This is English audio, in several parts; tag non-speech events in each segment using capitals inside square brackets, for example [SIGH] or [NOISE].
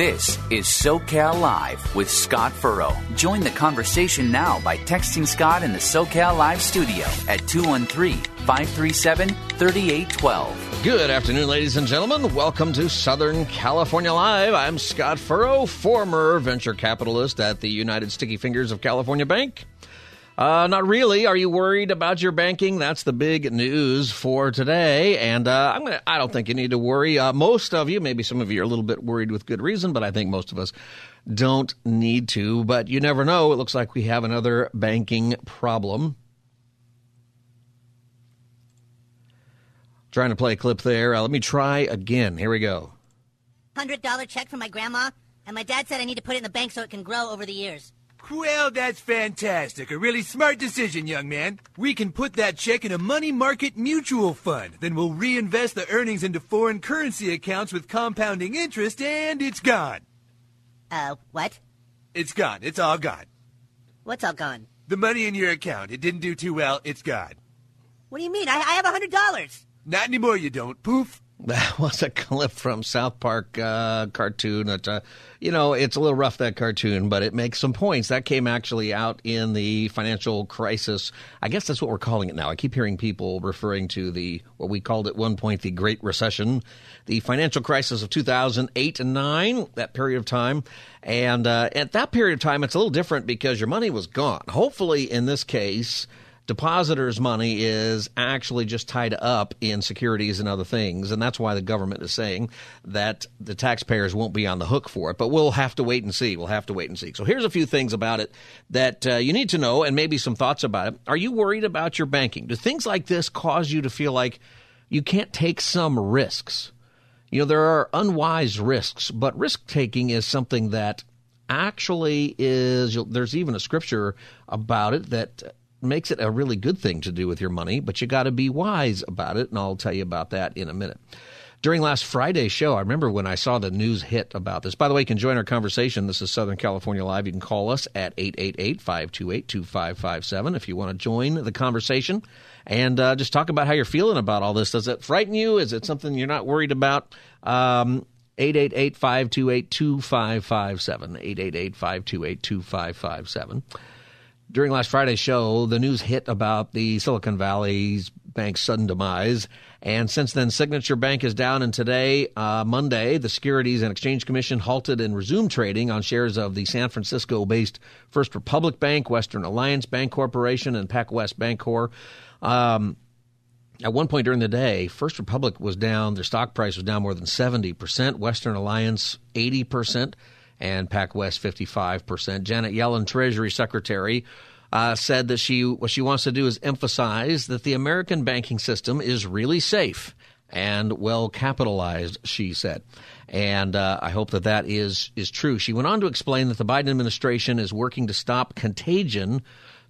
This is SoCal Live with Scott Furrow. Join the conversation now by texting Scott in the SoCal Live studio at 213 537 3812. Good afternoon, ladies and gentlemen. Welcome to Southern California Live. I'm Scott Furrow, former venture capitalist at the United Sticky Fingers of California Bank. Uh, not really. Are you worried about your banking? That's the big news for today. And uh, I'm gonna, I don't think you need to worry. Uh, most of you, maybe some of you are a little bit worried with good reason, but I think most of us don't need to. But you never know. It looks like we have another banking problem. Trying to play a clip there. Uh, let me try again. Here we go. $100 check from my grandma, and my dad said I need to put it in the bank so it can grow over the years. Well, that's fantastic. A really smart decision, young man. We can put that check in a money market mutual fund. Then we'll reinvest the earnings into foreign currency accounts with compounding interest, and it's gone. Uh, what? It's gone. It's all gone. What's all gone? The money in your account. It didn't do too well. It's gone. What do you mean? I, I have a $100. Not anymore, you don't. Poof. That [LAUGHS] was a clip from South Park uh, cartoon. That, uh, you know, it's a little rough that cartoon, but it makes some points. That came actually out in the financial crisis. I guess that's what we're calling it now. I keep hearing people referring to the what we called at one point the Great Recession, the financial crisis of 2008 and nine. That period of time, and uh, at that period of time, it's a little different because your money was gone. Hopefully, in this case depositors' money is actually just tied up in securities and other things. And that's why the government is saying that the taxpayers won't be on the hook for it. But we'll have to wait and see. We'll have to wait and see. So here's a few things about it that uh, you need to know and maybe some thoughts about it. Are you worried about your banking? Do things like this cause you to feel like you can't take some risks? You know, there are unwise risks, but risk taking is something that actually is there's even a scripture about it that makes it a really good thing to do with your money, but you got to be wise about it, and I'll tell you about that in a minute. During last Friday's show, I remember when I saw the news hit about this. By the way, you can join our conversation. This is Southern California Live. You can call us at 888-528-2557 if you want to join the conversation and uh, just talk about how you're feeling about all this. Does it frighten you? Is it something you're not worried about? Um, 888-528-2557, 888-528-2557 during last Friday's show, the news hit about the Silicon Valley's bank's sudden demise. And since then, Signature Bank is down. And today, uh, Monday, the Securities and Exchange Commission halted and resumed trading on shares of the San Francisco based First Republic Bank, Western Alliance Bank Corporation, and PacWest Bancorp. Um, at one point during the day, First Republic was down, their stock price was down more than 70%, Western Alliance 80% and PacWest 55%. Janet Yellen, Treasury Secretary, uh, said that she what she wants to do is emphasize that the American banking system is really safe and well capitalized. She said, and uh, I hope that that is is true. She went on to explain that the Biden administration is working to stop contagion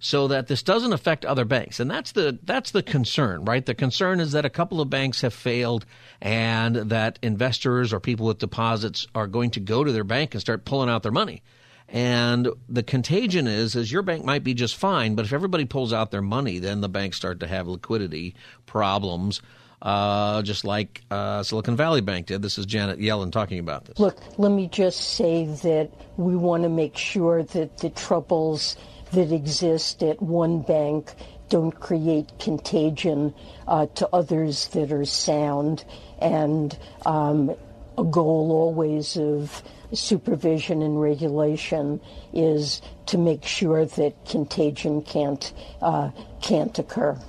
so that this doesn't affect other banks. And that's the that's the concern, right? The concern is that a couple of banks have failed and that investors or people with deposits are going to go to their bank and start pulling out their money. And the contagion is is your bank might be just fine, but if everybody pulls out their money, then the banks start to have liquidity problems. Uh, just like uh, Silicon Valley Bank did. This is Janet Yellen talking about this. Look, let me just say that we want to make sure that the troubles that exist at one bank don't create contagion uh, to others that are sound, and um, a goal always of supervision and regulation is to make sure that contagion can't uh, can't occur.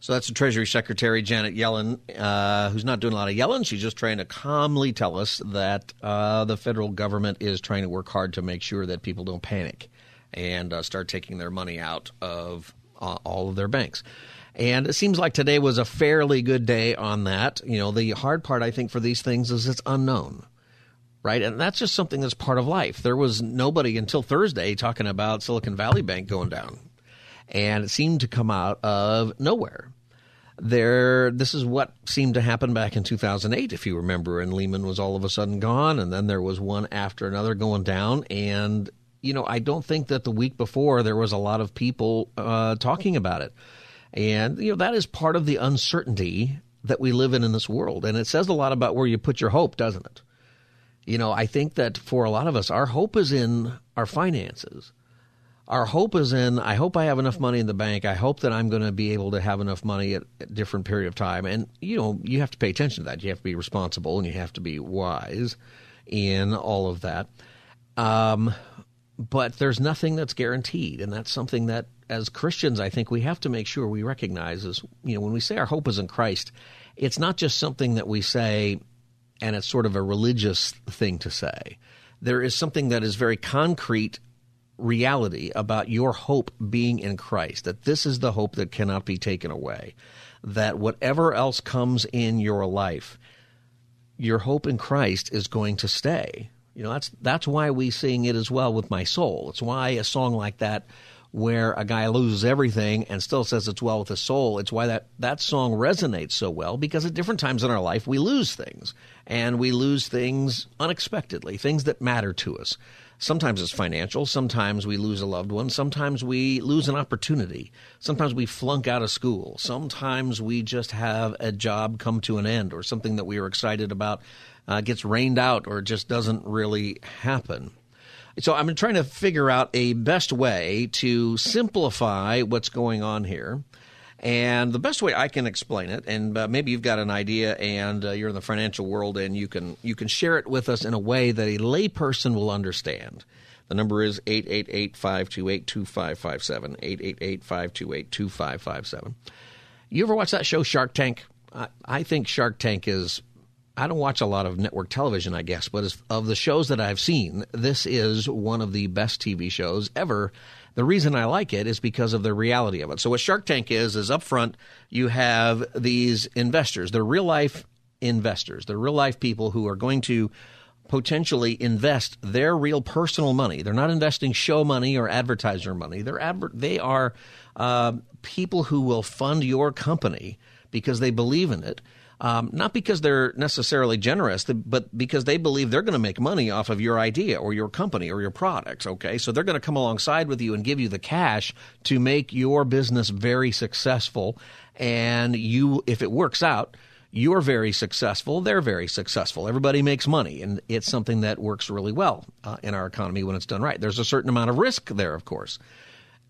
So that's the Treasury Secretary Janet Yellen, uh, who's not doing a lot of yelling. She's just trying to calmly tell us that uh, the federal government is trying to work hard to make sure that people don't panic and uh, start taking their money out of uh, all of their banks. And it seems like today was a fairly good day on that. You know, the hard part, I think, for these things is it's unknown, right? And that's just something that's part of life. There was nobody until Thursday talking about Silicon Valley Bank going down. And it seemed to come out of nowhere. There, this is what seemed to happen back in 2008, if you remember, and Lehman was all of a sudden gone, and then there was one after another going down. And, you know, I don't think that the week before there was a lot of people uh, talking about it. And, you know, that is part of the uncertainty that we live in in this world. And it says a lot about where you put your hope, doesn't it? You know, I think that for a lot of us, our hope is in our finances. Our hope is in, I hope I have enough money in the bank. I hope that I'm going to be able to have enough money at a different period of time. And, you know, you have to pay attention to that. You have to be responsible and you have to be wise in all of that. Um, but there's nothing that's guaranteed. And that's something that as Christians, I think we have to make sure we recognize is, you know, when we say our hope is in Christ, it's not just something that we say and it's sort of a religious thing to say. There is something that is very concrete reality about your hope being in Christ, that this is the hope that cannot be taken away, that whatever else comes in your life, your hope in Christ is going to stay. You know, that's that's why we sing it as well with my soul. It's why a song like that where a guy loses everything and still says it's well with his soul. It's why that, that song resonates so well because at different times in our life we lose things and we lose things unexpectedly, things that matter to us. Sometimes it's financial. Sometimes we lose a loved one. Sometimes we lose an opportunity. Sometimes we flunk out of school. Sometimes we just have a job come to an end or something that we were excited about uh, gets rained out or just doesn't really happen. So I'm trying to figure out a best way to simplify what's going on here. And the best way I can explain it, and uh, maybe you've got an idea, and uh, you're in the financial world, and you can you can share it with us in a way that a layperson will understand. The number is 888-528-2557, 888-528-2557. You ever watch that show Shark Tank? I, I think Shark Tank is I don't watch a lot of network television, I guess, but of the shows that I've seen, this is one of the best TV shows ever. The reason I like it is because of the reality of it. So what Shark Tank is is up front you have these investors. They're real life investors. They're real life people who are going to potentially invest their real personal money. They're not investing show money or advertiser money. They're adver- they are uh, people who will fund your company because they believe in it um, not because they're necessarily generous, but because they believe they're going to make money off of your idea or your company or your products. Okay, so they're going to come alongside with you and give you the cash to make your business very successful. And you, if it works out, you're very successful, they're very successful. Everybody makes money, and it's something that works really well uh, in our economy when it's done right. There's a certain amount of risk there, of course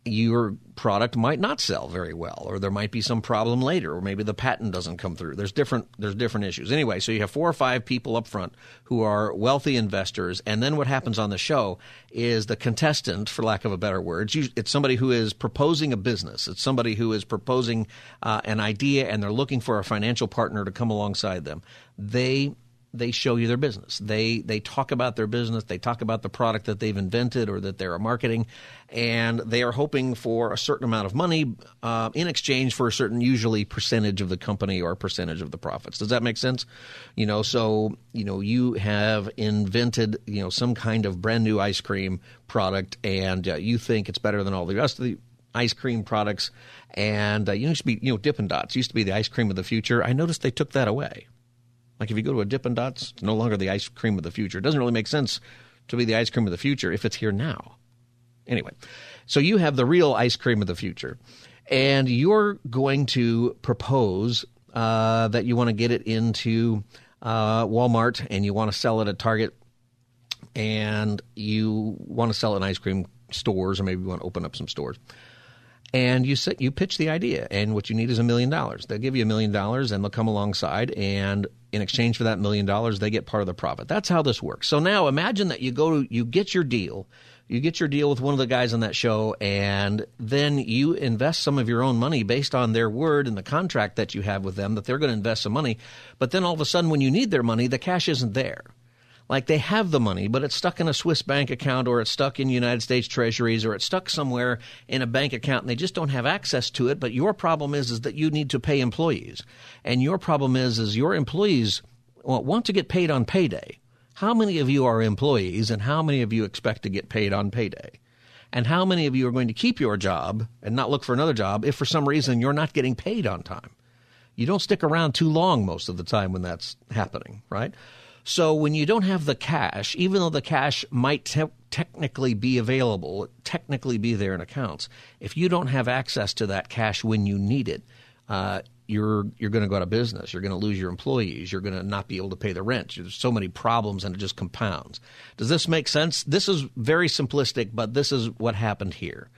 your product might not sell very well or there might be some problem later or maybe the patent doesn't come through. There's different there's different issues. Anyway so you have four or five people up front who are wealthy investors and then what happens on the show is the contestant for lack of a better word it's somebody who is proposing a business. It's somebody who is proposing uh, an idea and they're looking for a financial partner to come alongside them. They they show you their business. They they talk about their business. They talk about the product that they've invented or that they're marketing, and they are hoping for a certain amount of money uh, in exchange for a certain, usually percentage of the company or percentage of the profits. Does that make sense? You know, so you know you have invented you know some kind of brand new ice cream product, and uh, you think it's better than all the rest of the ice cream products. And uh, you used to be, you know, Dippin' Dots used to be the ice cream of the future. I noticed they took that away. Like if you go to a Dippin' Dots, it's no longer the ice cream of the future. It doesn't really make sense to be the ice cream of the future if it's here now. Anyway, so you have the real ice cream of the future, and you're going to propose uh, that you want to get it into uh, Walmart and you want to sell it at Target, and you want to sell it in ice cream stores, or maybe you want to open up some stores and you sit, you pitch the idea, and what you need is a million dollars. They'll give you a million dollars, and they'll come alongside, and in exchange for that million dollars, they get part of the profit. That's how this works. So now imagine that you go to, you get your deal, you get your deal with one of the guys on that show, and then you invest some of your own money based on their word and the contract that you have with them that they're going to invest some money. But then all of a sudden, when you need their money, the cash isn't there. Like they have the money, but it's stuck in a Swiss bank account or it's stuck in United States treasuries or it's stuck somewhere in a bank account and they just don't have access to it. But your problem is, is that you need to pay employees. And your problem is, is your employees want to get paid on payday. How many of you are employees and how many of you expect to get paid on payday? And how many of you are going to keep your job and not look for another job if for some reason you're not getting paid on time? You don't stick around too long most of the time when that's happening, right? So when you don't have the cash, even though the cash might te- technically be available, technically be there in accounts, if you don't have access to that cash when you need it, uh, you're you're going to go out of business. You're going to lose your employees. You're going to not be able to pay the rent. There's so many problems, and it just compounds. Does this make sense? This is very simplistic, but this is what happened here.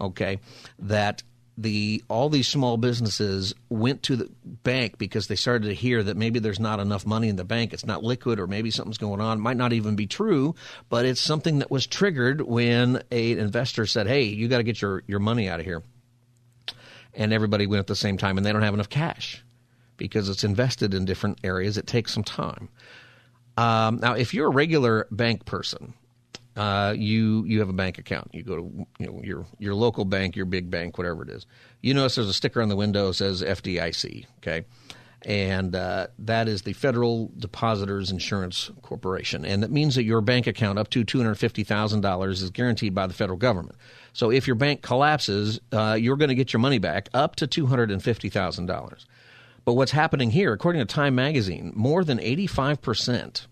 Okay, that the all these small businesses went to the bank because they started to hear that maybe there's not enough money in the bank. It's not liquid or maybe something's going on. It might not even be true but it's something that was triggered when a investor said hey you got to get your, your money out of here. And everybody went at the same time and they don't have enough cash because it's invested in different areas. It takes some time. Um, now if you're a regular bank person uh, you you have a bank account. You go to you know your your local bank, your big bank, whatever it is. You notice there's a sticker on the window that says FDIC. Okay, and uh, that is the Federal Depositors Insurance Corporation, and that means that your bank account up to two hundred fifty thousand dollars is guaranteed by the federal government. So if your bank collapses, uh, you're going to get your money back up to two hundred and fifty thousand dollars. But what's happening here, according to Time Magazine, more than eighty five percent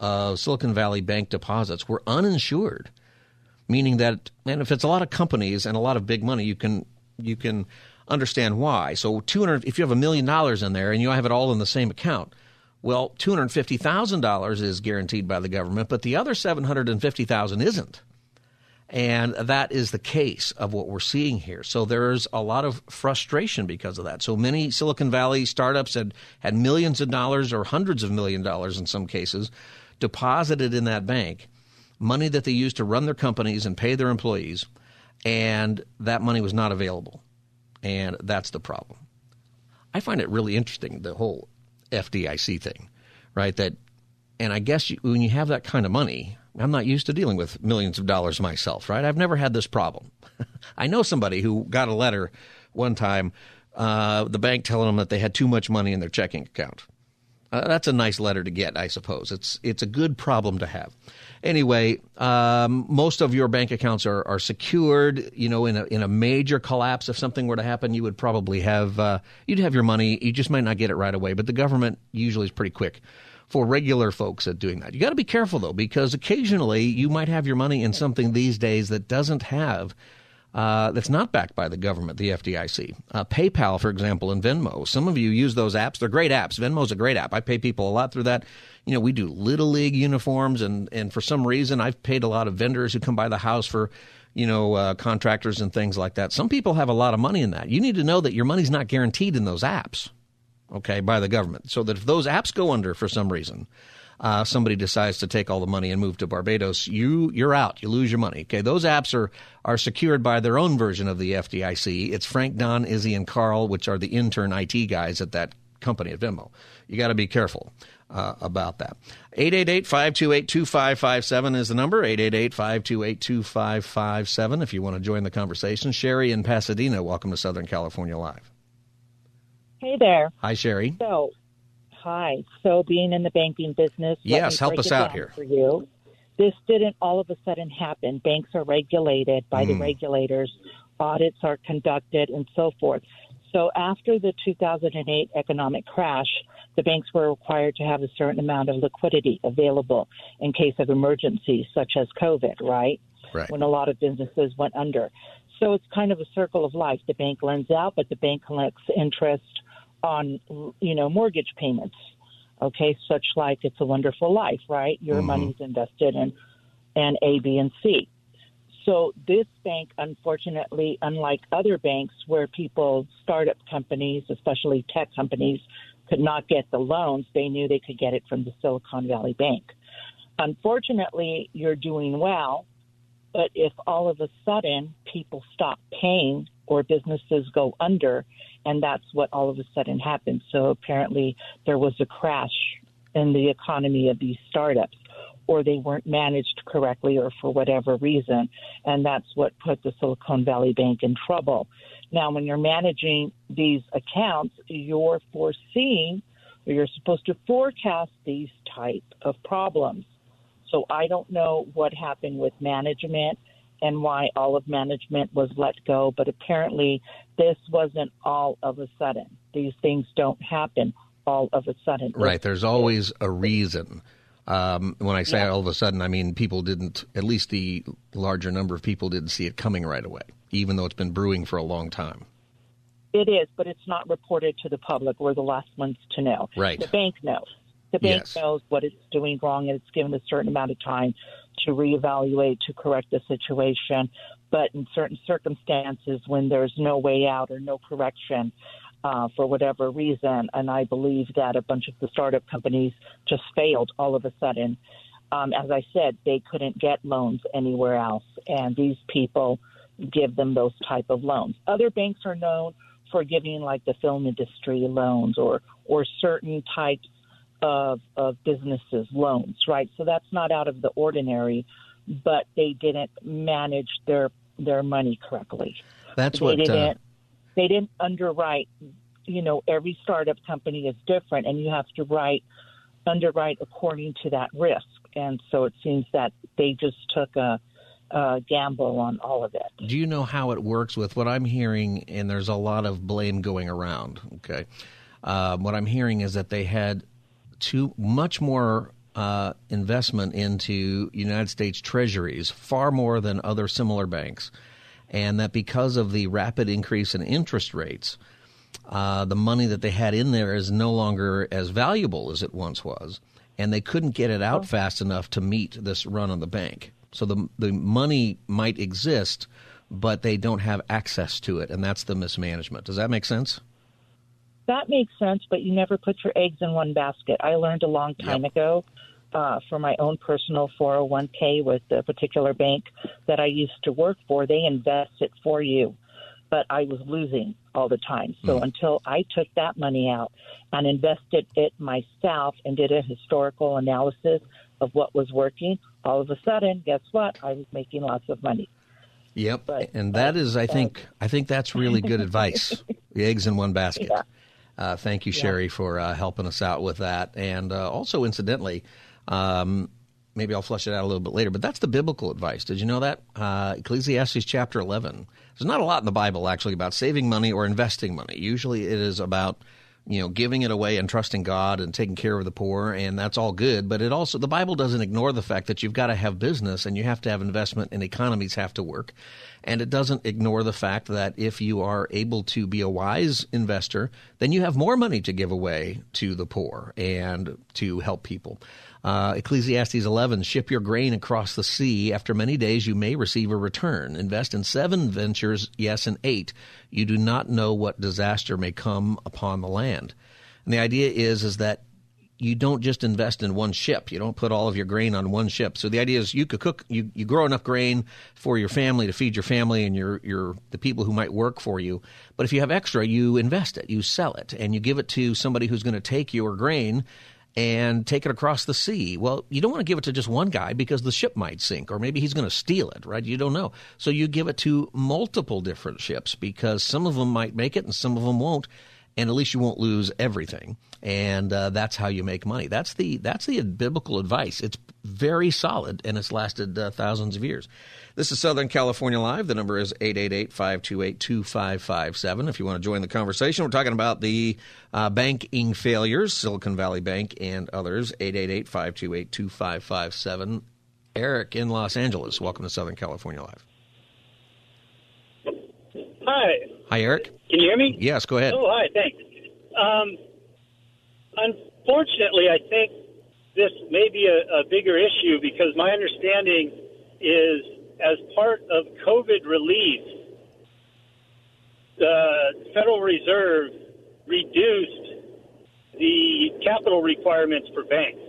of Silicon Valley bank deposits were uninsured, meaning that, and if it's a lot of companies and a lot of big money, you can you can understand why. So, two hundred if you have a million dollars in there and you have it all in the same account, well, two hundred fifty thousand dollars is guaranteed by the government, but the other seven hundred and fifty thousand isn't. And that is the case of what we're seeing here. So there's a lot of frustration because of that. So many Silicon Valley startups had, had millions of dollars or hundreds of million dollars in some cases deposited in that bank money that they used to run their companies and pay their employees, and that money was not available. And that's the problem. I find it really interesting, the whole FDIC thing, right? That, and I guess you, when you have that kind of money, I'm not used to dealing with millions of dollars myself, right? I've never had this problem. [LAUGHS] I know somebody who got a letter one time, uh, the bank telling them that they had too much money in their checking account. Uh, that's a nice letter to get, I suppose. It's it's a good problem to have. Anyway, um, most of your bank accounts are, are secured. You know, in a in a major collapse, if something were to happen, you would probably have uh, you'd have your money. You just might not get it right away. But the government usually is pretty quick for regular folks at doing that. You got to be careful though, because occasionally you might have your money in something these days that doesn't have uh, that's not backed by the government, the FDIC. Uh, PayPal, for example, and Venmo. Some of you use those apps. They're great apps. Venmo's a great app. I pay people a lot through that. You know, we do little league uniforms, and and for some reason, I've paid a lot of vendors who come by the house for you know, uh, contractors and things like that. Some people have a lot of money in that. You need to know that your money's not guaranteed in those apps, okay, by the government. So that if those apps go under for some reason, uh, somebody decides to take all the money and move to Barbados, you you're out. You lose your money. Okay, those apps are are secured by their own version of the FDIC. It's Frank, Don, Izzy, and Carl, which are the intern IT guys at that company at Venmo. You got to be careful. Uh, about that. 888-528-2557 is the number, 888-528-2557 if you want to join the conversation. Sherry in Pasadena, welcome to Southern California Live. Hey there. Hi, Sherry. So, Hi. So, being in the banking business, yes, help us out here. For you, this didn't all of a sudden happen. Banks are regulated by mm. the regulators, audits are conducted, and so forth. So, after the 2008 economic crash, the banks were required to have a certain amount of liquidity available in case of emergencies, such as COVID, right? Right. When a lot of businesses went under. So it's kind of a circle of life. The bank lends out, but the bank collects interest on you know mortgage payments. Okay such like it's a wonderful life right? Your mm-hmm. money's invested in and a b and c. So this bank unfortunately unlike other banks where people startup companies especially tech companies could not get the loans they knew they could get it from the silicon valley bank. Unfortunately you're doing well but if all of a sudden people stop paying or businesses go under, and that's what all of a sudden happened. So apparently there was a crash in the economy of these startups. or they weren't managed correctly or for whatever reason. And that's what put the Silicon Valley Bank in trouble. Now, when you're managing these accounts, you're foreseeing or you're supposed to forecast these type of problems. So I don't know what happened with management and why all of management was let go, but apparently this wasn't all of a sudden. These things don't happen all of a sudden. Right. There's always a reason. Um, when I say yeah. all of a sudden, I mean people didn't, at least the larger number of people didn't see it coming right away, even though it's been brewing for a long time. It is, but it's not reported to the public. We're the last ones to know. Right. The bank knows. The bank yes. knows what it's doing wrong, and it's given a certain amount of time to reevaluate to correct the situation. But in certain circumstances, when there's no way out or no correction, uh, for whatever reason, and I believe that a bunch of the startup companies just failed all of a sudden. Um, as I said, they couldn't get loans anywhere else, and these people give them those type of loans. Other banks are known for giving like the film industry loans or or certain types of of businesses loans, right? So that's not out of the ordinary, but they didn't manage their their money correctly. That's they what didn't, uh... they didn't underwrite. You know, every startup company is different, and you have to write underwrite according to that risk. And so it seems that they just took a uh, gamble on all of it. Do you know how it works with what I'm hearing? And there's a lot of blame going around. Okay, uh, what I'm hearing is that they had too much more uh, investment into United States Treasuries, far more than other similar banks, and that because of the rapid increase in interest rates. Uh, the money that they had in there is no longer as valuable as it once was, and they couldn't get it out fast enough to meet this run on the bank. So the the money might exist, but they don't have access to it, and that's the mismanagement. Does that make sense? That makes sense, but you never put your eggs in one basket. I learned a long time yep. ago uh, for my own personal 401k with the particular bank that I used to work for. They invest it for you, but I was losing all the time. So mm. until I took that money out and invested it myself and did a historical analysis of what was working, all of a sudden, guess what? I was making lots of money. Yep, but, and that uh, is, I think, uh, I think that's really good advice. [LAUGHS] The eggs in one basket. Yeah. Uh, thank you, yeah. Sherry, for uh, helping us out with that. And uh, also, incidentally, um, maybe I'll flush it out a little bit later, but that's the biblical advice. Did you know that? Uh, Ecclesiastes chapter 11. There's not a lot in the Bible actually about saving money or investing money. Usually it is about you know, giving it away and trusting God and taking care of the poor, and that's all good. But it also, the Bible doesn't ignore the fact that you've got to have business and you have to have investment and economies have to work. And it doesn't ignore the fact that if you are able to be a wise investor, then you have more money to give away to the poor and to help people. Uh, Ecclesiastes 11, ship your grain across the sea. After many days, you may receive a return. Invest in seven ventures, yes, in eight. You do not know what disaster may come upon the land. And the idea is, is that you don't just invest in one ship. You don't put all of your grain on one ship. So the idea is you could cook, you, you grow enough grain for your family to feed your family and your, your, the people who might work for you. But if you have extra, you invest it, you sell it, and you give it to somebody who's going to take your grain and take it across the sea. Well, you don't want to give it to just one guy because the ship might sink, or maybe he's going to steal it, right? You don't know. So you give it to multiple different ships because some of them might make it and some of them won't and at least you won't lose everything. And uh, that's how you make money. That's the that's the biblical advice. It's very solid, and it's lasted uh, thousands of years. This is Southern California Live. The number is 888-528-2557. If you want to join the conversation, we're talking about the uh, banking failures, Silicon Valley Bank and others. 888-528-2557. Eric in Los Angeles. Welcome to Southern California Live. Hi. Hi, Eric. Can you hear me? Yes, go ahead. Oh, hi, thanks. Um, unfortunately, I think this may be a, a bigger issue because my understanding is as part of COVID relief, the Federal Reserve reduced the capital requirements for banks.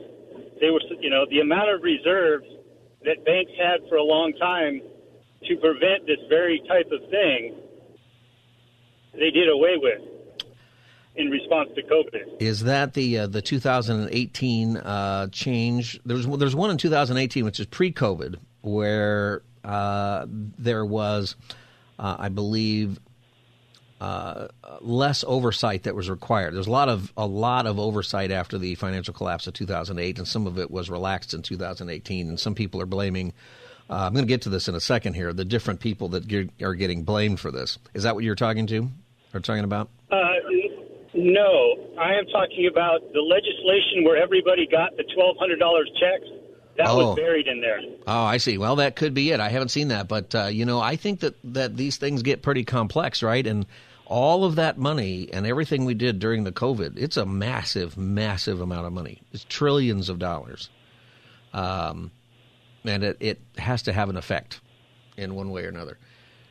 They were, you know, the amount of reserves that banks had for a long time to prevent this very type of thing they did away with. in response to COVID. Is that the uh, the 2018 uh, change? There's there's one in 2018 which is pre-COVID where uh, there was, uh, I believe, uh, less oversight that was required. There's a lot of a lot of oversight after the financial collapse of 2008, and some of it was relaxed in 2018. And some people are blaming. Uh, I'm going to get to this in a second here. The different people that are getting blamed for this. Is that what you're talking to or talking about? Uh, no, I am talking about the legislation where everybody got the $1,200 checks. That Oh. was buried in there. Oh, I see. Well, that could be it. I haven't seen that, but uh, you know, I think that that these things get pretty complex, right? And all of that money and everything we did during the COVID, it's a massive, massive amount of money. It's trillions of dollars, um, and it, it has to have an effect in one way or another.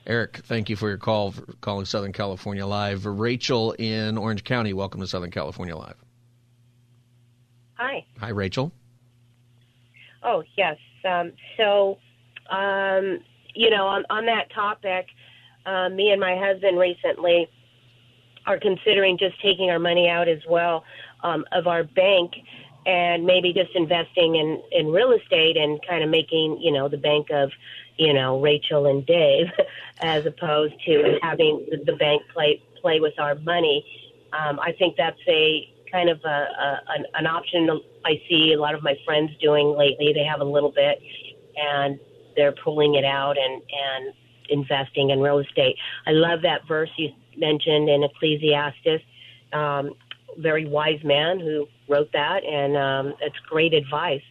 Eric, thank you for your call for calling Southern California Live. Rachel in Orange County, welcome to Southern California Live. Hi. Hi, Rachel. Oh, yes. Um, so, um, you know, on, on that topic, uh, me and my husband recently are considering just taking our money out as well um, of our bank and maybe just investing in, in real estate and kind of making, you know, the bank of, you know, Rachel and Dave [LAUGHS] as opposed to having the, bank play, play with our money. Um, I think that's a kind of a, a an, an option I see a lot of my friends doing lately. They have a little bit and they're pulling it out and, and investing in real estate. I love that verse you mentioned in Ecclesiastes. Um, very wise man who wrote that, and um, it's great advice.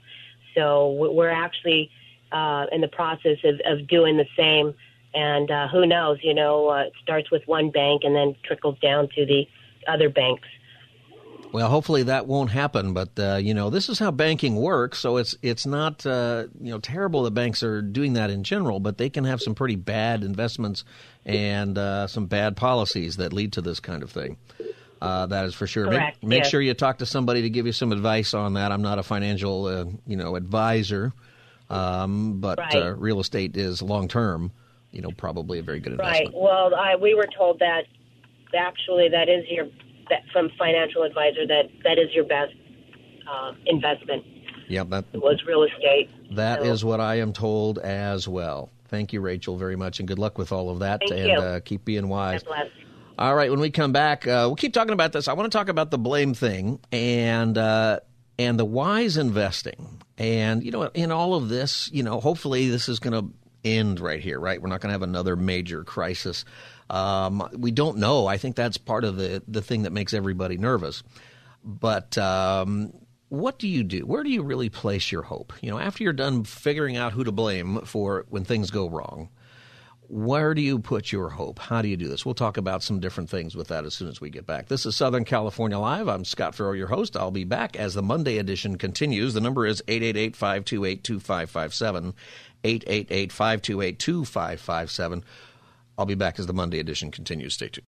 So we- we're actually uh, in the process of, of doing the same. And uh, who knows? You know, uh, it starts with one bank and then trickles down to the other banks. Well, hopefully that won't happen, but uh, you know this is how banking works. So it's it's not uh, you know terrible that banks are doing that in general, but they can have some pretty bad investments and uh, some bad policies that lead to this kind of thing. Uh, that is for sure. Correct, Make, make yes. sure you talk to somebody to give you some advice on that. I'm not a financial uh, you know advisor, um, but Right. uh, real estate is long term. You know, probably a very good investment. Right. Well, I, we were told that actually that is your that from financial advisor that that is your best uh, investment Yeah, that was real estate. That is So- what I am told as well. Thank you, Rachel, very much, and good luck with all of that. Thank and you. Uh, keep being wise. God bless. All right, when we come back, uh, we'll keep talking about this. I want to talk about the blame thing and uh, and the wise investing. And you know, in all of this, you know, hopefully this is going to end right here. Right, we're not going to have another major crisis. Um, we don't know. I think that's part of the the thing that makes everybody nervous. But um, what do you do? Where do you really place your hope? You know, after you're done figuring out who to blame for when things go wrong, where do you put your hope? How do you do this? We'll talk about some different things with that as soon as we get back. This is Southern California Live. I'm Scott Furrow, your host. I'll be back as the Monday edition continues. The number is 888 528 2557. 888 528 2557. I'll be back as the Monday edition continues. Stay tuned.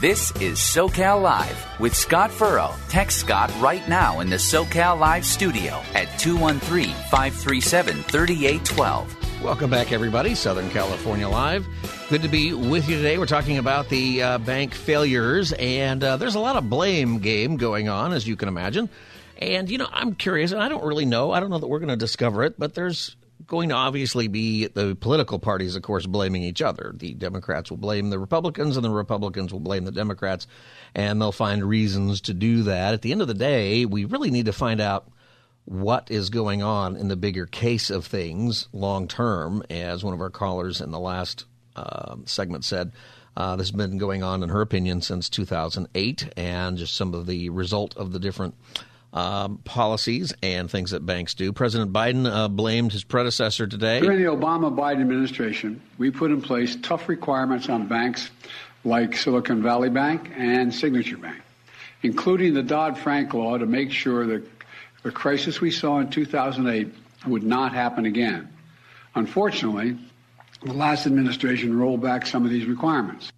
This is SoCal Live with Scott Furrow. Text Scott right now in the SoCal Live studio at 213 537 3812. Welcome back, everybody. Southern California Live. Good to be with you today. We're talking about the uh, bank failures, and uh, there's a lot of blame game going on, as you can imagine. And, you know, I'm curious, and I don't really know. I don't know that we're going to discover it, but there's going to obviously be the political parties, of course, blaming each other. The Democrats will blame the Republicans, and the Republicans will blame the Democrats, and they'll find reasons to do that. At the end of the day, we really need to find out what is going on in the bigger case of things long term, as one of our callers in the last um segment said. Uh, this has been going on, in her opinion, since 2008, and just some of the result of the different um, policies and things that banks do. President Biden uh, blamed his predecessor today. During the Obama Biden administration, we put in place tough requirements on banks like Silicon Valley Bank and Signature Bank, including the Dodd Frank law to make sure that the crisis we saw in 2008 would not happen again. Unfortunately, the last administration rolled back some of these requirements.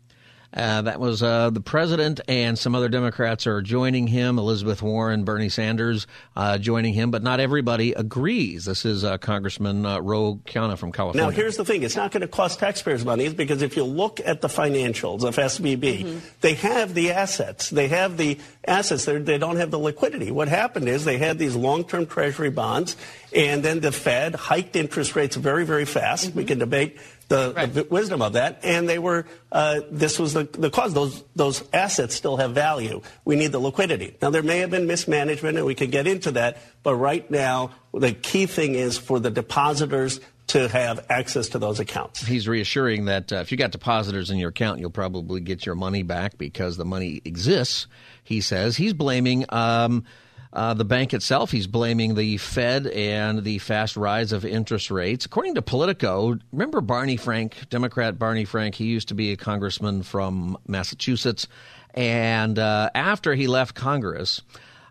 Uh, that was uh, the president and some other Democrats are joining him. Elizabeth Warren, Bernie Sanders uh, joining him, but not everybody agrees. This is uh, Congressman uh, Ro Khanna from California. Now, here's the thing: it's not going to cost taxpayers money because if you look at the financials of SVB, mm-hmm. they have the assets. They have the assets. They're, they do not have the liquidity. What happened is they had these long-term Treasury bonds, and then the Fed hiked interest rates very, very fast. Mm-hmm. We can debate the, right. the, wisdom of that. And they were, uh, this was the, the cause. Those, those assets still have value. We need the liquidity. Now, there may have been mismanagement, and we could get into that. But right now, the key thing is for the depositors to have access to those accounts. He's reassuring that uh, if you got depositors in your account, you'll probably get your money back because the money exists. He says he's blaming um, uh, the bank itself, he's blaming the Fed and the fast rise of interest rates. According to Politico, remember Barney Frank, Democrat Barney Frank? He used to be a congressman from Massachusetts. And uh, after he left Congress,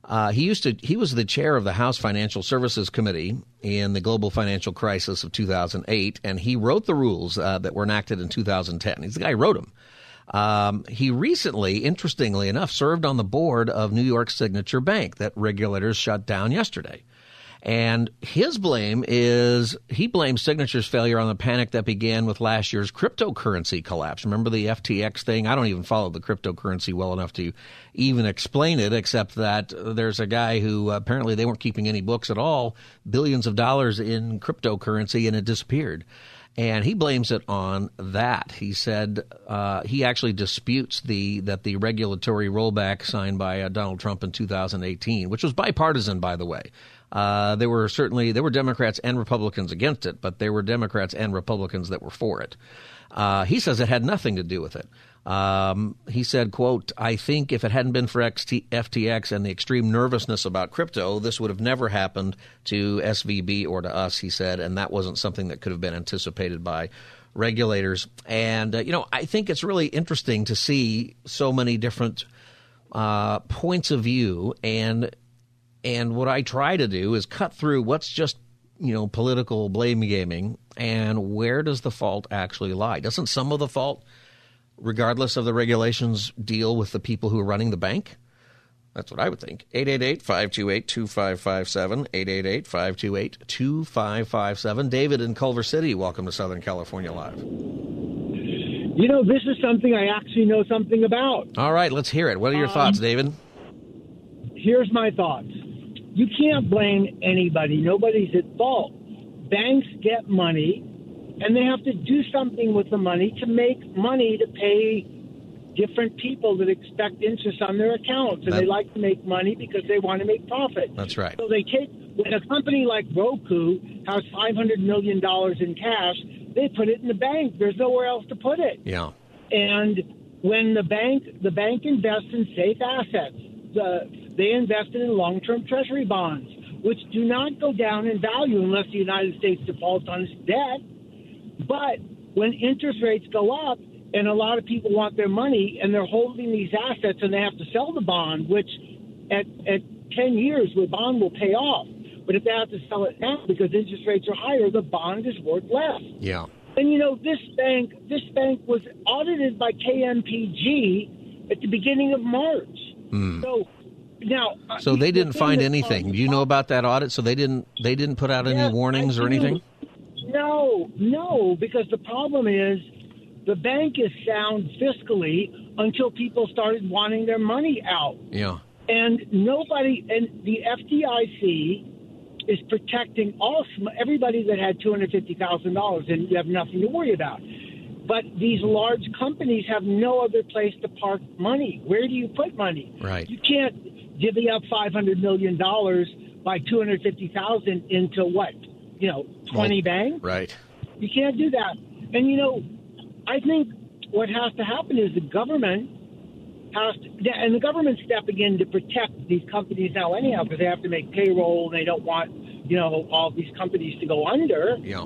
uh, he used to. He was the chair of the House Financial Services Committee in the global financial crisis of 2008, and he wrote the rules uh, that were enacted in 2010. He's the guy who wrote them. Um, he recently, interestingly enough, served on the board of New York Signature Bank that regulators shut down yesterday. And his blame is he blames Signature's failure on the panic that began with last year's cryptocurrency collapse. Remember the FTX thing? I don't even follow the cryptocurrency well enough to even explain it, except that there's a guy who apparently they weren't keeping any books at all, billions of dollars in cryptocurrency, and it disappeared and he blames it on that. He said uh, he actually disputes the that the regulatory rollback signed by uh, Donald Trump in 2018, which was bipartisan, by the way. Uh, there were certainly there were Democrats and Republicans against it, but there were Democrats and Republicans that were for it. Uh, he says it had nothing to do with it. Um, he said, quote, I think if it hadn't been for XT- FTX and the extreme nervousness about crypto, this would have never happened to SVB or to us, he said, and that wasn't something that could have been anticipated by regulators. And, uh, you know, I think it's really interesting to see so many different uh, points of view. And, and what I try to do is cut through what's just you know, political blame gaming and where does the fault actually lie? Doesn't some of the fault regardless of the regulations, deal with the people who are running the bank? That's what I would think. 888 528 2557. 888 528 2557. David in Culver City, welcome to Southern California Live. You know, this is something I actually know something about. All right, let's hear it. What are your um, thoughts, David? Here's my thoughts. You can't blame anybody, nobody's at fault. Banks get money and they have to do something with the money to make money to pay different people that expect interest on their accounts, and that, they like to make money because they want to make profit. That's right. So they take when a company like Roku has five hundred million dollars in cash, they put it in the bank. There's nowhere else to put it. Yeah. And when the bank the bank invests in safe assets, the, they invested in long term Treasury bonds, which do not go down in value unless the United States defaults on its debt. But when interest rates go up and a lot of people want their money and they're holding these assets and they have to sell the bond, which at, at 10 years, the bond will pay off. But if they have to sell it now because interest rates are higher, the bond is worth less. Yeah. And you know, this bank, this bank was audited by KMPG at the beginning of March. Mm. So now, so they didn't find anything. Do you know about that audit? So they didn't they didn't put out any warnings or anything. No, no, because the problem is the bank is sound fiscally until people started wanting their money out. Yeah. And nobody, and the FDIC is protecting all everybody that had two hundred fifty thousand dollars, and you have nothing to worry about. But these large companies have no other place to park money. Where do you put money? Right. You can't divvy up five hundred million dollars by two hundred fifty thousand into what you know, 20 banks. Right. You can't do that. And, you know, I think what has to happen is the government has to, and the government's stepping in to protect these companies now, anyhow, because they have to make payroll and they don't want, you know, all these companies to go under. Yeah.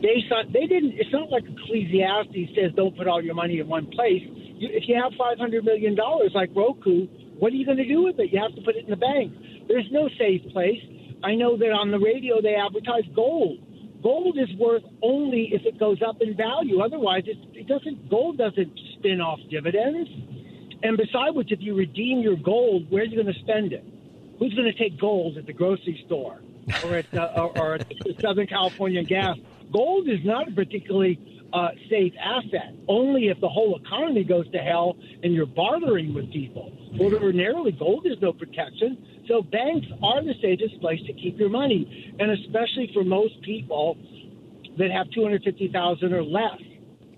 They, thought they didn't, it's not like Ecclesiastes says don't put all your money in one place. You, if you have $500 million like Roku, what are you going to do with it? You have to put it in the bank. There's no safe place. I know that on the radio they advertise gold. gold is worth only if it goes up in value. Otherwise, it, it doesn't. Gold doesn't spin off dividends. And besides which, if you redeem your gold, where's you going to spend it? Who's going to take gold at the grocery store or at uh, or, or at Southern California Gas? Gold is not a particularly uh, safe asset. Only if the whole economy goes to hell and you're bartering with people. Ordinarily, gold is no protection. So banks are the safest place to keep your money, and especially for most people that have two hundred fifty thousand or less.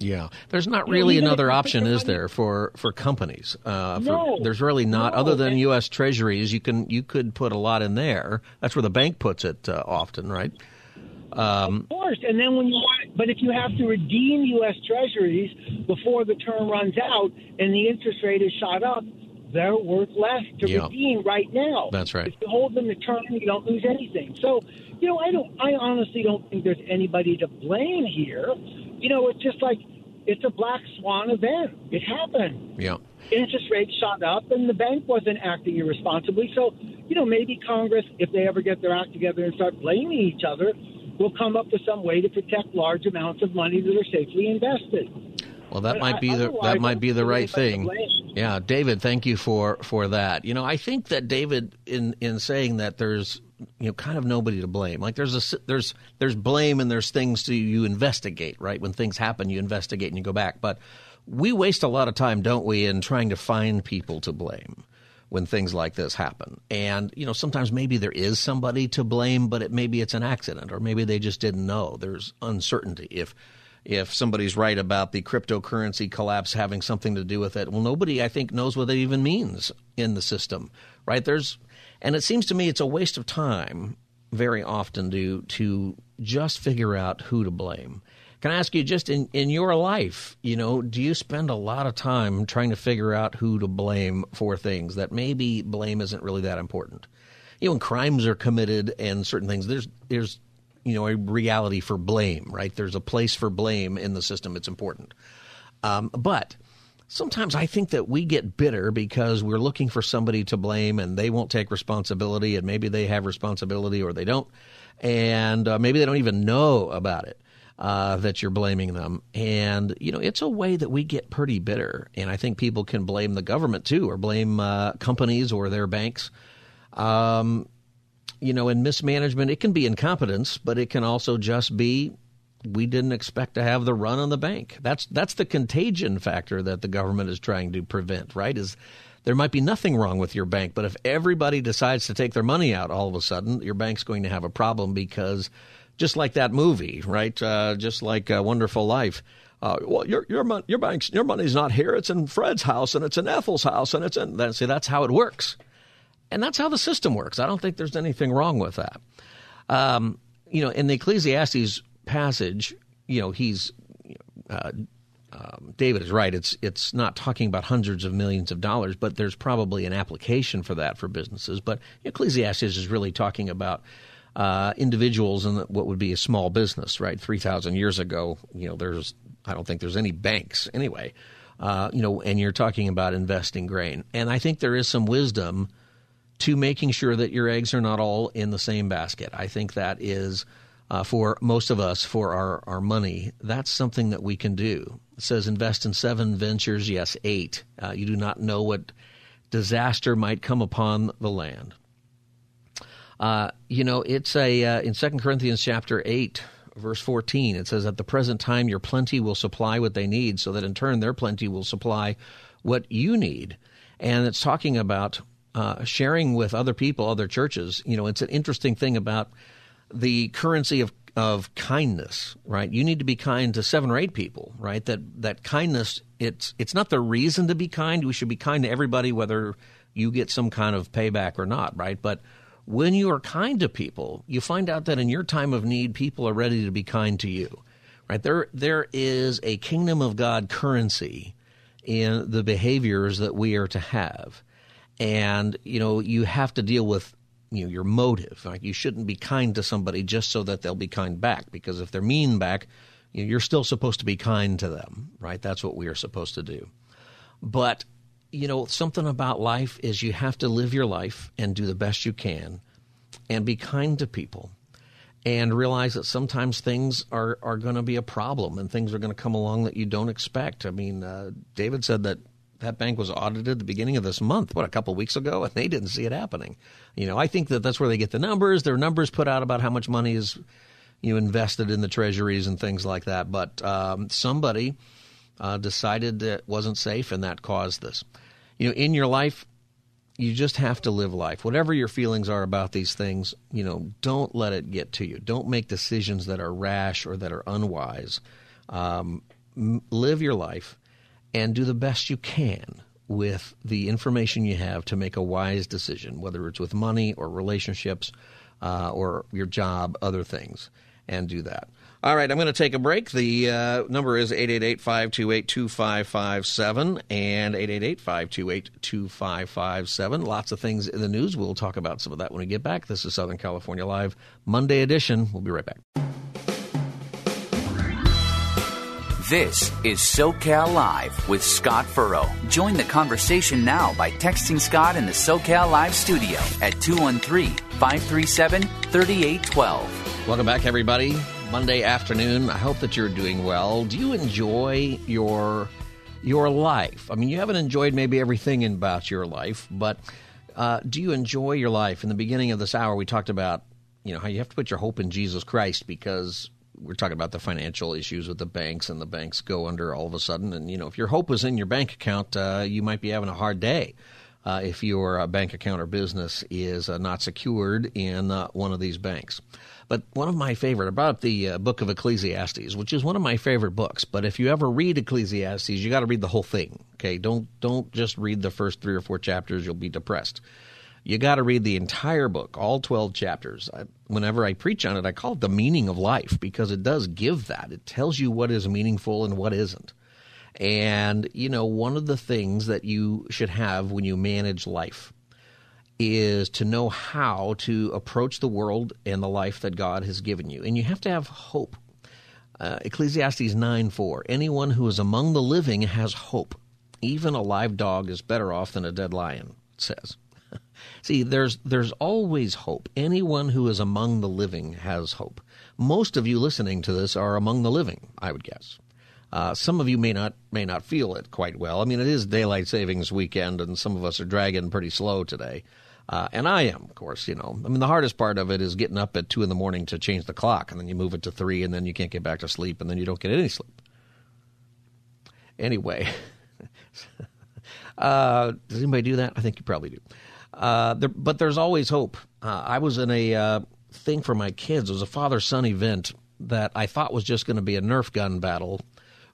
Yeah, there's not really another option, is there, for for companies? Uh, for, No. there's really not, No. other than U.S. Treasuries. You can you could put a lot in there. That's where the bank puts it uh, often, right? Um, Of course, and then when you want, but if you have to redeem U.S. Treasuries before the term runs out and the interest rate is shot up, they're worth less to Yeah. redeem right now. That's right. If you hold them to term, you don't lose anything. So, you know, I don't, I honestly don't think there's anybody to blame here. You know, it's just like it's a black swan event. It happened. yeah. Interest rates shot up, and the bank wasn't acting irresponsibly. So, you know, maybe Congress, if they ever get their act together and start blaming each other, will come up with some way to protect large amounts of money that are safely invested. Well, that But might be the that might be the right thing. Yeah, David, thank you for for that. You know, I think that David in in saying that there's you know kind of nobody to blame. Like there's a there's there's blame and there's things to you investigate, right? When things happen, you investigate and you go back. But we waste a lot of time, don't we, in trying to find people to blame when things like this happen. And you know, sometimes maybe there is somebody to blame, but it maybe it's an accident or maybe they just didn't know. There's uncertainty if if somebody's right about the cryptocurrency collapse having something to do with it. Well, nobody, I think, knows what it even means in the system, right? There's, and it seems to me it's a waste of time very often to to just figure out who to blame. Can I ask you, just in, in your life, you know, do you spend a lot of time trying to figure out who to blame for things that maybe blame isn't really that important? You know, when crimes are committed and certain things, there's there's you know a reality for blame, right? There's a place for blame in the system. It's important, um, but sometimes I think that we get bitter because we're looking for somebody to blame and they won't take responsibility, and maybe they have responsibility or they don't, and uh, maybe they don't even know about it. Uh, that you're blaming them. And, you know, it's a way that we get pretty bitter. And I think people can blame the government too, or blame uh, companies or their banks. Um, you know, in mismanagement, it can be incompetence, but it can also just be we didn't expect to have the run on the bank. That's that's the contagion factor that the government is trying to prevent, right? Is there might be nothing wrong with your bank, but if everybody decides to take their money out all of a sudden, your bank's going to have a problem because just like that movie, right? Uh, just like uh, Wonderful Life. Uh, well, your your mon- your bank's your money's not here. It's in Fred's house, and it's in Ethel's house, and it's in. Then see, that's how it works, and that's how the system works. I don't think there's anything wrong with that. Um, you know, in the Ecclesiastes passage, you know, he's uh, um, David is right. It's it's not talking about hundreds of millions of dollars, but there's probably an application for that for businesses. But Ecclesiastes is really talking about uh, individuals and what would be a small business, right? Three thousand years ago, you know, there's I don't think there's any banks anyway, uh, you know, and you're talking about investing grain, and I think there is some wisdom to making sure that your eggs are not all in the same basket. I think that is uh, for most of us for our, our money. That's something that we can do. It says invest in seven ventures, yes, eight. Uh, you do not know what disaster might come upon the land. Uh, you know, it's a uh, in Second Corinthians chapter eight, verse fourteen. It says, "At the present time, your plenty will supply what they need, so that in turn their plenty will supply what you need." And it's talking about uh, sharing with other people, other churches. You know, it's an interesting thing about the currency of of kindness, right? You need to be kind to seven or eight people, right? That that kindness it's it's not the reason to be kind. We should be kind to everybody, whether you get some kind of payback or not, right? But when you are kind to people, you find out that in your time of need, people are ready to be kind to you, right? There there is a kingdom of God currency in the behaviors that we are to have, and you know you have to deal with you know your motive. Like you shouldn't be kind to somebody just so that they'll be kind back. Because if they're mean back, you know, you're still supposed to be kind to them, right? That's what we are supposed to do. But you know something about life is you have to live your life and do the best you can, and be kind to people. and realize that sometimes things are, are going to be a problem and things are going to come along that you don't expect. I mean, uh, David said that that bank was audited at the beginning of this month, what, a couple weeks ago, and they didn't see it happening. You know, I think that that's where they get the numbers. There are numbers put out about how much money is you know, invested in the treasuries and things like that. But um, somebody uh, decided that it wasn't safe, and that caused this. You know, in your life, you just have to live life. Whatever your feelings are about these things, you know, don't let it get to you. Don't make decisions that are rash or that are unwise. Um, live your life and do the best you can with the information you have to make a wise decision, whether it's with money or relationships uh, or your job, other things, and do that. All right, I'm going to take a break. The uh, number is 888 528 2557 and 888 528 2557. Lots of things in the news. We'll talk about some of that when we get back. This is Southern California Live, Monday edition. We'll be right back. This is SoCal Live with Scott Furrow. Join the conversation now by texting Scott in the SoCal Live studio at 213 537 3812. Welcome back, everybody. Monday afternoon. I hope that you're doing well. Do you enjoy your your life? I mean, you haven't enjoyed maybe everything about your life, but uh, do you enjoy your life? In the beginning of this hour, we talked about you know how you have to put your hope in Jesus Christ because we're talking about the financial issues with the banks, and the banks go under all of a sudden. And you know, if your hope is in your bank account, uh, you might be having a hard day. Uh, if your uh, bank account or business is uh, not secured in uh, one of these banks. But one of my favorite, about the uh, book of Ecclesiastes, which is one of my favorite books. But if you ever read Ecclesiastes, you got to read the whole thing. Okay, don't don't just read the first three or four chapters; you'll be depressed. You got to read the entire book, all twelve chapters. I, whenever I preach on it, I call it the meaning of life because it does give that. It tells you what is meaningful and what isn't. And you know, one of the things that you should have when you manage life is to know how to approach the world and the life that God has given you. And you have to have hope. Uh, Ecclesiastes 9 4. Anyone who is among the living has hope. Even a live dog is better off than a dead lion, it says. See, there's there's always hope. Anyone who is among the living has hope. Most of you listening to this are among the living, I would guess. Uh, some of you may not may not feel it quite well. I mean, it is daylight savings weekend, and some of us are dragging pretty slow today. Uh, and I am, of course, you know. I mean, the hardest part of it is getting up at 2 in the morning to change the clock, and then you move it to 3, and then you can't get back to sleep, and then you don't get any sleep. Anyway, [LAUGHS] uh, does anybody do that? I think you probably do. Uh, there, but there's always hope. Uh, I was in a uh, thing for my kids. It was a father son event that I thought was just going to be a Nerf gun battle,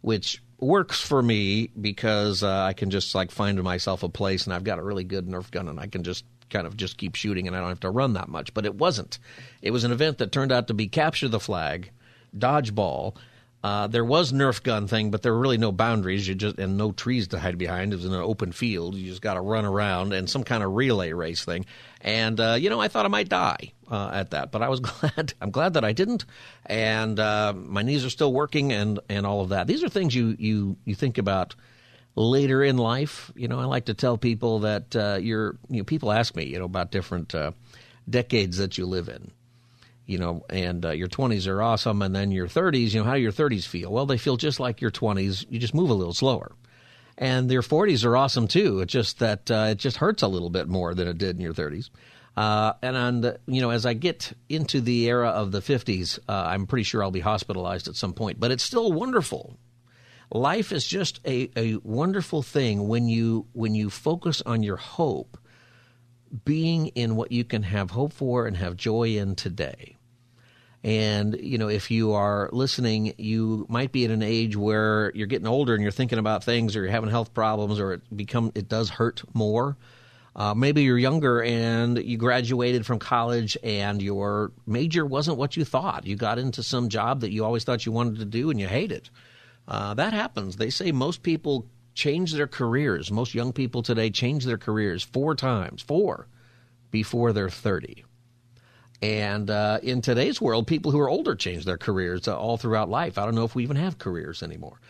which works for me because uh, I can just like find myself a place and I've got a really good Nerf gun and I can just kind of just keep shooting and I don't have to run that much. But it wasn't. It was an event that turned out to be capture the flag, dodgeball. Uh, there was Nerf gun thing, but there were really no boundaries. You just and no trees to hide behind. It was in an open field. You just got to run around and some kind of relay race thing. And uh, you know, I thought I might die uh, at that, but I was [LAUGHS] glad. I'm glad that I didn't. And uh, my knees are still working, and and all of that. These are things you you you think about later in life. You know, I like to tell people that uh, you're, you know, people ask me, you know, about different uh, decades that you live in. You know, and uh, your 20s are awesome, and then your 30s, you know, how do your 30s feel? Well, they feel just like your 20s. You just move a little slower. And your 40s are awesome too. It's just that uh, it just hurts a little bit more than it did in your 30s. Uh, and on the, you know, as I get into the era of the 50s, uh, I'm pretty sure I'll be hospitalized at some point. But it's still wonderful life is just a, a wonderful thing when you when you focus on your hope being in what you can have hope for and have joy in today. And you know, if you are listening, you might be at an age where you're getting older and you're thinking about things, or you're having health problems, or it become it does hurt more. Uh, maybe you're younger and you graduated from college and your major wasn't what you thought. You got into some job that you always thought you wanted to do and you hate it. Uh, that happens. They say most people change their careers. Most young people today change their careers four times, four, before they're 30. And uh, in today's world, people who are older change their careers uh, all throughout life. I don't know if we even have careers anymore.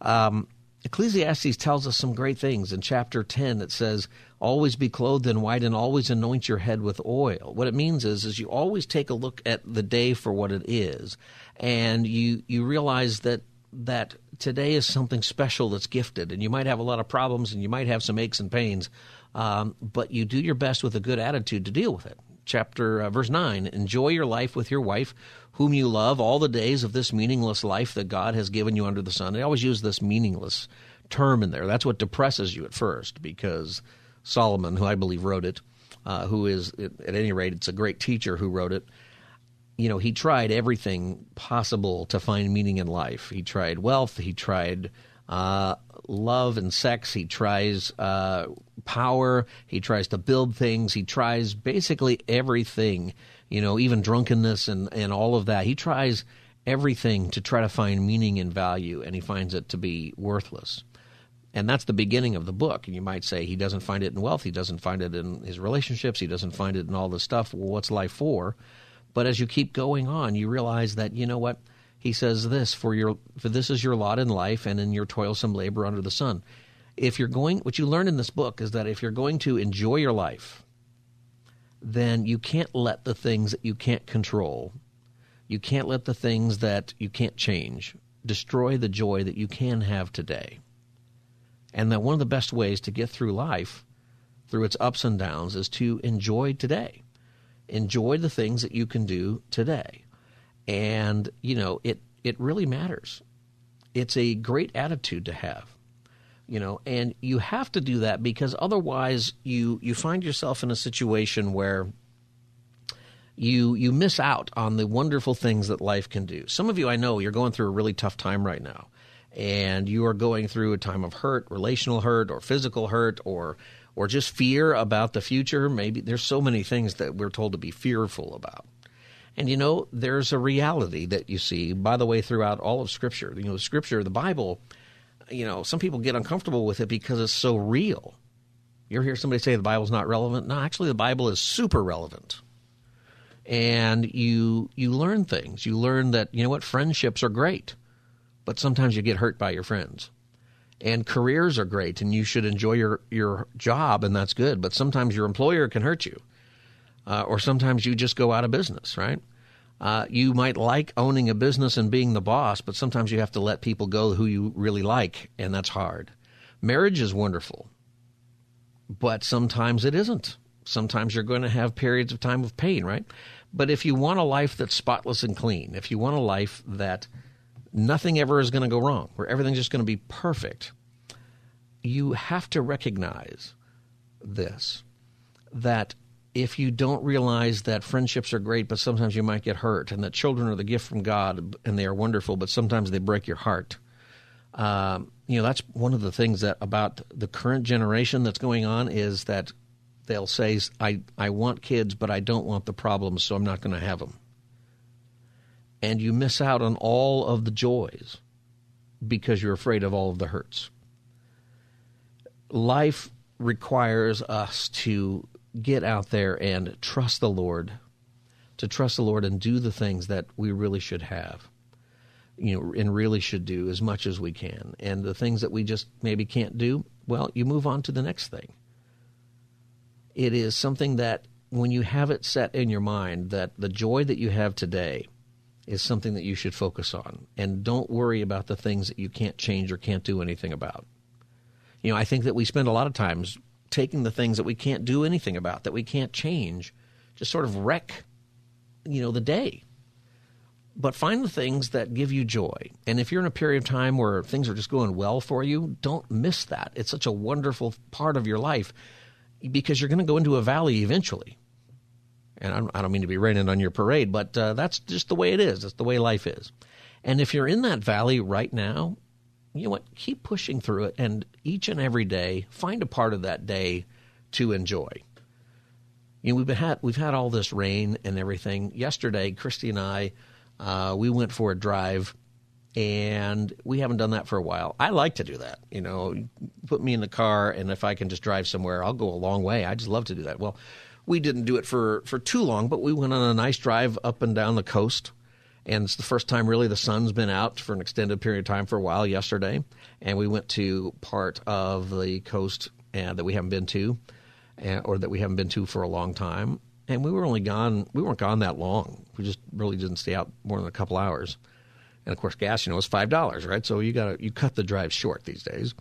Um, Ecclesiastes tells us some great things. In chapter 10, it says, Always be clothed in white and always anoint your head with oil. What it means is, is you always take a look at the day for what it is, and you, you realize that that today is something special that's gifted, and you might have a lot of problems and you might have some aches and pains, um, but you do your best with a good attitude to deal with it. Chapter uh, verse nine: Enjoy your life with your wife, whom you love, all the days of this meaningless life that God has given you under the sun. They always use this meaningless term in there. That's what depresses you at first, because Solomon, who I believe wrote it, uh, who is at any rate, it's a great teacher who wrote it you know, he tried everything possible to find meaning in life. He tried wealth, he tried uh, love and sex, he tries uh, power, he tries to build things, he tries basically everything, you know, even drunkenness and, and all of that. He tries everything to try to find meaning and value, and he finds it to be worthless. And that's the beginning of the book. And you might say he doesn't find it in wealth, he doesn't find it in his relationships, he doesn't find it in all this stuff. Well, what's life for? But as you keep going on, you realize that, you know what? He says this for your for this is your lot in life and in your toilsome labor under the sun. If you're going what you learn in this book is that if you're going to enjoy your life, then you can't let the things that you can't control, you can't let the things that you can't change destroy the joy that you can have today. And that one of the best ways to get through life, through its ups and downs, is to enjoy today enjoy the things that you can do today. And, you know, it, it really matters. It's a great attitude to have, you know, and you have to do that because otherwise you, you find yourself in a situation where you, you miss out on the wonderful things that life can do. Some of you I know you're going through a really tough time right now and you are going through a time of hurt, relational hurt or physical hurt or or just fear about the future. Maybe there's so many things that we're told to be fearful about. And you know, there's a reality that you see, by the way, throughout all of Scripture. You know, Scripture, the Bible, you know, some people get uncomfortable with it because it's so real. You ever hear somebody say the Bible's not relevant? No, actually, the Bible is super relevant. And you you learn things. You learn that you know what friendships are great, but sometimes you get hurt by your friends and careers are great and you should enjoy your, your job and that's good but sometimes your employer can hurt you uh, or sometimes you just go out of business right? Uh, you might like owning a business and being the boss but sometimes you have to let people go who you really like and that's hard. Marriage is wonderful but sometimes it isn't. Sometimes you're going to have periods of time of pain right? But if you want a life that's spotless and clean if you want a life that nothing ever is going to go wrong, where everything's just going to be perfect, you have to recognize this that if you don't realize that friendships are great, but sometimes you might get hurt, and that children are the gift from God and they are wonderful, but sometimes they break your heart. Um, you know, that's one of the things that about the current generation that's going on is that they'll say, I, I want kids, but I don't want the problems, so I'm not going to have them and you miss out on all of the joys because you're afraid of all of the hurts. Life requires us to get out there and trust the Lord, to trust the Lord and do the things that we really should have, you know, and really should do as much as we can. And the things that we just maybe can't do, well, you move on to the next thing. It is something that when you have it set in your mind that the joy that you have today is something that you should focus on. And don't worry about the things that you can't change or can't do anything about. You know, I think that we spend a lot of times taking the things that we can't do anything about, that we can't change, just sort of wreck, you know, the day. But find the things that give you joy. And if you're in a period of time where things are just going well for you, don't miss that. It's such a wonderful part of your life because you're going to go into a valley eventually and I don't mean to be raining on your parade, but uh, that's just the way it is. That's the way life is. And if you're in that valley right now, you know what? Keep pushing through it, and each and every day, find a part of that day to enjoy. You know, we've been had we've had all this rain and everything. Yesterday, Christy and I, uh, we went for a drive, and we haven't done that for a while. I like to do that. You know, put me in the car, and if I can just drive somewhere, I'll go a long way. I just love to do that. Well we didn't do it for, for too long, but we went on a nice drive up and down the coast. And it's the first time really the sun's been out for an extended period of time for a while yesterday. And we went to part of the coast uh, that we haven't been to, uh, or that we haven't been to for a long time. And we were only gone, we weren't gone that long. We just really didn't stay out more than a couple hours. And of course, gas, you know, is five dollars, right? So you got to you cut the drive short these days.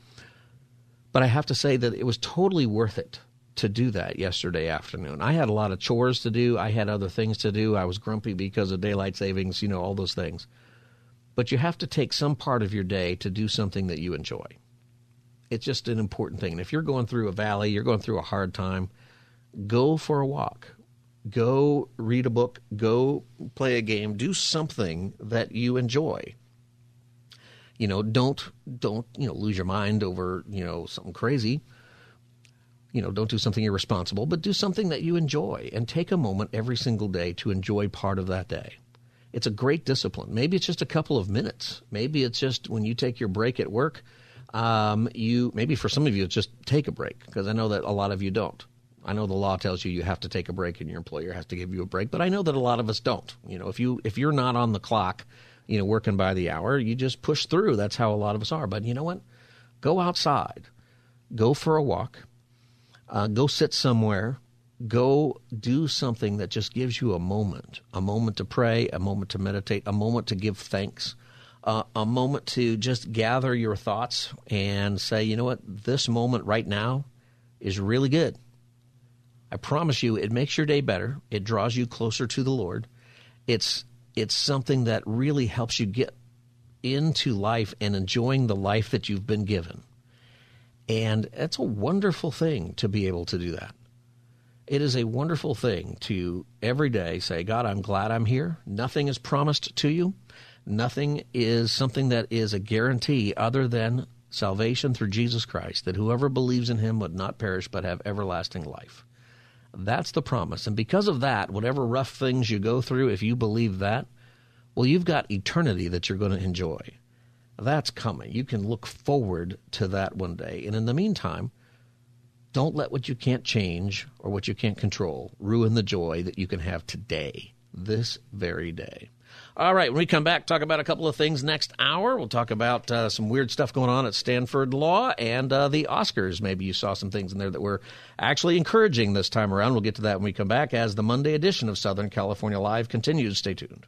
But I have to say that it was totally worth it to do that yesterday afternoon. I had a lot of chores to do. I had other things to do. I was grumpy because of daylight savings, you know, all those things. But you have to take some part of your day to do something that you enjoy. It's just an important thing. And if you're going through a valley, you're going through a hard time, go for a walk. Go read a book, go play a game, do something that you enjoy. You know, don't don't, you know, lose your mind over, you know, something crazy you know, don't do something irresponsible, but do something that you enjoy and take a moment every single day to enjoy part of that day. It's a great discipline. Maybe it's just a couple of minutes. Maybe it's just when you take your break at work, um, you maybe for some of you it's just take a break because I know that a lot of you don't. I know the law tells you you have to take a break and your employer has to give you a break, but I know that a lot of us don't. You know, if you if you're not on the clock, you know, working by the hour, you just push through. That's how a lot of us are. But you know what? Go outside. Go for a walk uh, go sit somewhere. Go do something that just gives you a moment a moment to pray, a moment to meditate, a moment to give thanks, uh, a moment to just gather your thoughts and say, you know what, this moment right now is really good. I promise you, it makes your day better. It draws you closer to the Lord. It's it's something that really helps you get into life and enjoying the life that you've been given. And it's a wonderful thing to be able to do that. It is a wonderful thing to every day say, God, I'm glad I'm here. Nothing is promised to you. Nothing is something that is a guarantee other than salvation through Jesus Christ, that whoever believes in him would not perish but have everlasting life. That's the promise. And because of that, whatever rough things you go through, if you believe that, well, you've got eternity that you're going to enjoy. That's coming. You can look forward to that one day. And in the meantime, don't let what you can't change or what you can't control ruin the joy that you can have today, this very day. All right, when we come back, talk about a couple of things next hour. We'll talk about uh, some weird stuff going on at Stanford Law and uh, the Oscars. Maybe you saw some things in there that were actually encouraging this time around. We'll get to that when we come back as the Monday edition of Southern California Live continues. Stay tuned.